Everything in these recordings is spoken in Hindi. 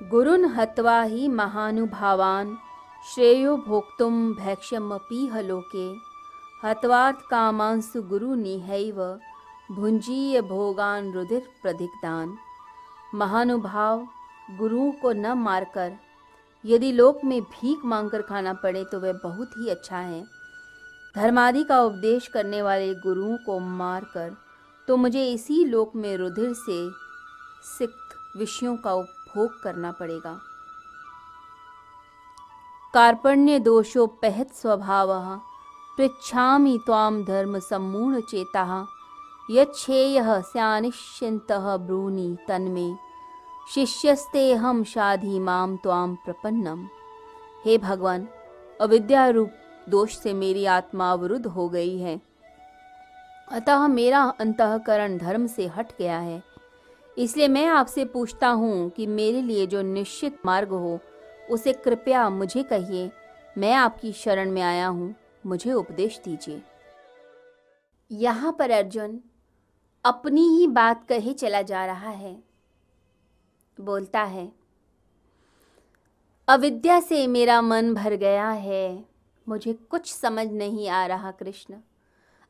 गुरुन हत्वा ही महानुभावान श्रेयो भोक्तुम भैक्ष्यमपीह लोके गुरु निहैव भुंजीय भोगान रुधिर प्रधिकदान महानुभाव गुरुओं को न मारकर, यदि लोक में भीख मांगकर खाना पड़े तो वह बहुत ही अच्छा है। धर्मादि का उपदेश करने वाले गुरुओं को मारकर तो मुझे इसी लोक में रुधिर से सिक्त विषयों का उपभोग करना पड़ेगा। कार्पण्य दोषोपहत स्वभाव पृछामि ताम धर्म सम्मूढ़ चेता। यच्छेय स्यानिश्चिंत ब्रूनि तन्मे शिष्यस्ते हम शाधि माम त्वाम प्रपन्नम। हे भगवान अविद्या रूप दोष से मेरी आत्मा अवरुद्ध हो गई है। अतः मेरा अंतकरण धर्म से हट गया है। इसलिए मैं आपसे पूछता हूँ कि मेरे लिए जो निश्चित मार्ग हो, उसे कृपया मुझे कहिए। मैं आपकी शरण में आया हूँ, मुझे उपदेश दीजिए। यहाँ पर अर्जुन अपनी ही बात कहे चला जा रहा है। बोलता है, अविद्या से मेरा मन भर गया है। मुझे कुछ समझ नहीं आ रहा, कृष्ण।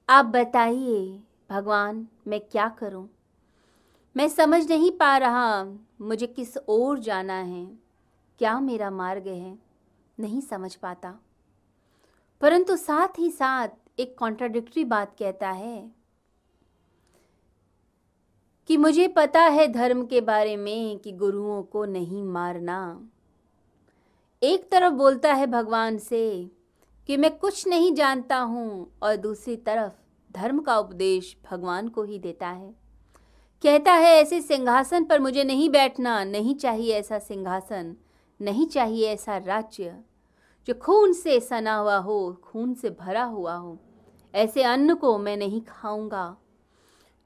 आप बताइए, भगवान, मैं क्या करूँ? मैं समझ नहीं पा रहा, मुझे किस ओर जाना है? क्या मेरा मार्ग है? नहीं समझ पाता। परंतु साथ ही साथ एक कॉन्ट्राडिक्टरी बात कहता है कि मुझे पता है धर्म के बारे में कि गुरुओं को नहीं मारना। एक तरफ़ बोलता है भगवान से कि मैं कुछ नहीं जानता हूँ और दूसरी तरफ़ धर्म का उपदेश भगवान को ही देता है। कहता है, ऐसे सिंहासन पर मुझे नहीं बैठना, नहीं चाहिए ऐसा सिंहासन, नहीं चाहिए ऐसा राज्य, जो खून से सना हुआ हो, खून से भरा हुआ हो। ऐसे अन्न को मैं नहीं खाऊँगा,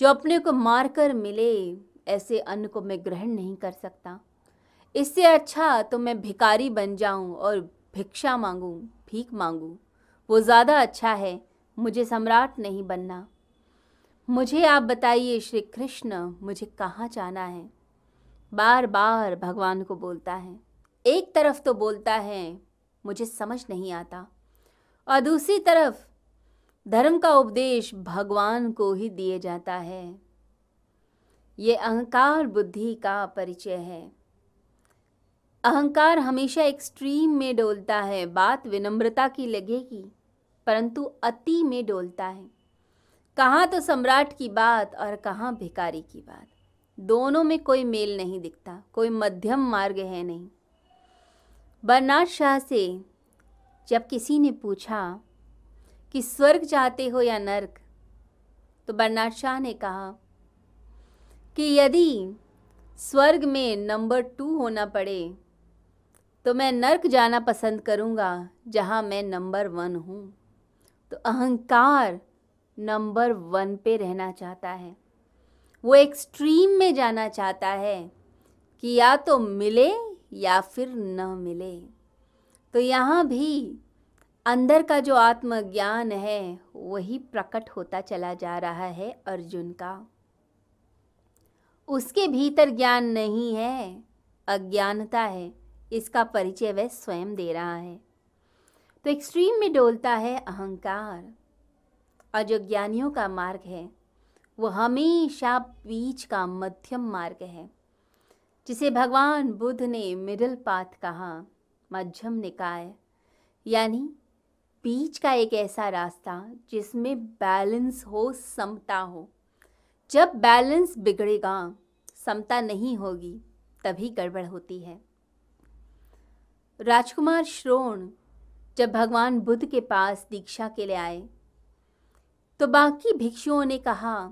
जो अपने को मारकर मिले, ऐसे अन्न को मैं ग्रहण नहीं कर सकता। इससे अच्छा तो मैं भिकारी बन जाऊँ और भिक्षा मांगूं, भीख मांगूं। वो ज़्यादा अच्छा है, मुझे सम्राट नहीं बनना। मुझे आप बताइए, श्री कृष्ण, मुझे कहाँ जाना है? बार बार भगवान को बोलता है। एक तरफ़ तो बोलता है, मुझे समझ नहीं आता। और दूसरी तरफ़, धर्म का उपदेश भगवान को ही दिए जाता है। ये अहंकार बुद्धि का परिचय है। अहंकार हमेशा एक्सट्रीम में डोलता है, बात विनम्रता की लगेगी, परंतु अति में डोलता है। कहाँ तो सम्राट की बात और कहाँ भिकारी की बात। दोनों में कोई मेल नहीं दिखता, कोई मध्यम मार्ग है नहीं। बरनाथ शाह से जब किसी ने पूछा कि स्वर्ग चाहते हो या नर्क तो बरनाथ शाह ने कहा कि यदि स्वर्ग में नंबर टू होना पड़े तो मैं नर्क जाना पसंद करूँगा जहाँ मैं नंबर वन हूँ। तो अहंकार नंबर वन पे रहना चाहता है। वो एक्सट्रीम में जाना चाहता है कि या तो मिले या फिर न मिले। तो यहाँ भी अंदर का जो आत्मज्ञान है, वही प्रकट होता चला जा रहा है अर्जुन का। उसके भीतर ज्ञान नहीं है, अज्ञानता है, इसका परिचय वह स्वयं दे रहा है। तो एक्सट्रीम में डोलता है अहंकार। और जो ज्ञानियों का मार्ग है। वो हमेशा बीच का मध्यम मार्ग है, जिसे भगवान बुद्ध ने मिडल पाथ कहा, मध्यम निकाय। यानी बीच का एक ऐसा रास्ता जिसमें बैलेंस हो, समता हो। जब बैलेंस बिगड़ेगा, समता नहीं होगी, तभी गड़बड़ होती है। राजकुमार श्रोण जब भगवान बुद्ध के पास दीक्षा के लिए आए तो बाकी भिक्षुओं ने कहा,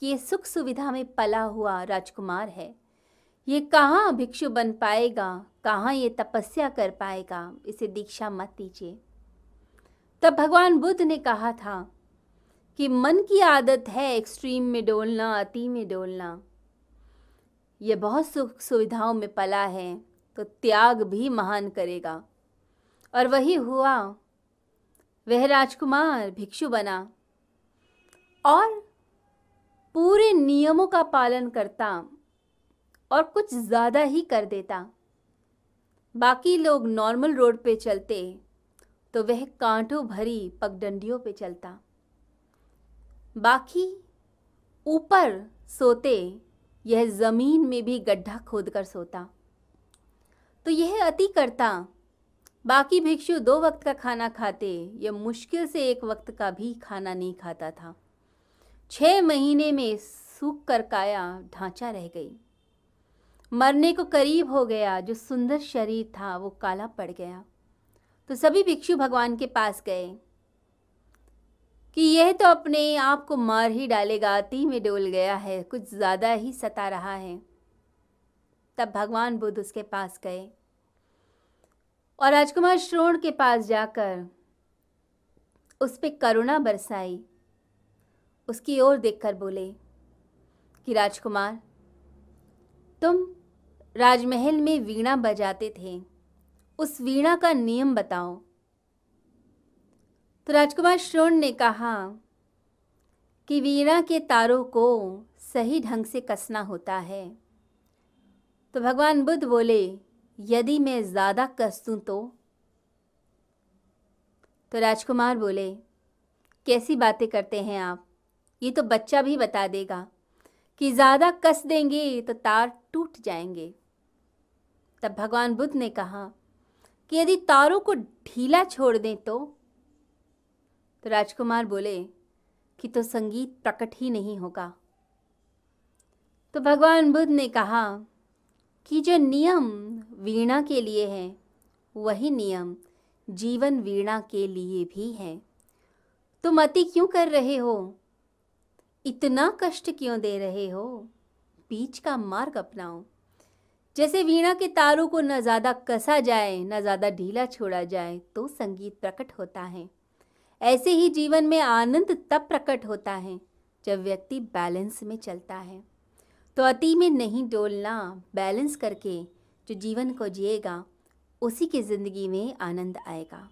कि ये सुख सुविधा में पला हुआ राजकुमार है। ये कहाँ भिक्षु बन पाएगा? कहाँ ये तपस्या कर पाएगा? इसे दीक्षा मत दीजिए। तब भगवान बुद्ध ने कहा था कि मन की आदत है एक्सट्रीम में डोलना, अति में डोलना। ये बहुत सुख सुविधाओं में पला है तो त्याग भी महान करेगा। और वही हुआ। वह राजकुमार भिक्षु बना। और पूरे नियमों का पालन करता और कुछ ज़्यादा ही कर देता। बाकी लोग नॉर्मल रोड पे चलते तो वह कांटों भरी पगडंडियों पे चलता। बाकी ऊपर सोते, यह ज़मीन में भी गड्ढा खोद कर सोता। तो यह अति करता, बाकी भिक्षु दो वक्त का खाना खाते यह मुश्किल से एक वक्त का भी खाना नहीं खाता था। छः महीने में सूख कर काया ढांचा रह गई। मरने को करीब हो गया, जो सुंदर शरीर था, वो काला पड़ गया। तो सभी भिक्षु भगवान के पास गए कि यह तो अपने आप को मार ही डालेगा, अति में डोल गया है, कुछ ज़्यादा ही सता रहा है। तब भगवान बुद्ध उसके पास गए और राजकुमार श्रोण के पास जाकर उस पर करुणा बरसाई। उसकी ओर देखकर बोले, कि राजकुमार, तुम राजमहल में वीणा बजाते थे। उस वीणा का नियम बताओ। तो राजकुमार श्रोण ने कहा कि वीणा के तारों को सही ढंग से कसना होता है। तो भगवान बुद्ध बोले, यदि मैं ज़्यादा कस दूँ तो? तो राजकुमार बोले, कैसी बातें करते हैं आप? ये तो बच्चा भी बता देगा कि ज़्यादा कस देंगे तो तार टूट जाएँगे। तब भगवान बुद्ध ने कहा कि यदि तारों को ढीला छोड़ दें तो? तो राजकुमार बोले कि तो संगीत प्रकट ही नहीं होगा। तो भगवान बुद्ध ने कहा कि जो नियम वीणा के लिए है, वही नियम जीवन वीणा के लिए भी है। तुम अति क्यों कर रहे हो? इतना कष्ट क्यों दे रहे हो? बीच का मार्ग अपनाओ। जैसे वीणा के तारों को न ज़्यादा कसा जाए, न ज़्यादा ढीला छोड़ा जाए तो संगीत प्रकट होता है। ऐसे ही जीवन में आनंद तब प्रकट होता है, जब व्यक्ति बैलेंस में चलता है। तो अति में नहीं डोलना, बैलेंस करके जो जीवन को जिएगा, उसी की ज़िंदगी में आनंद आएगा।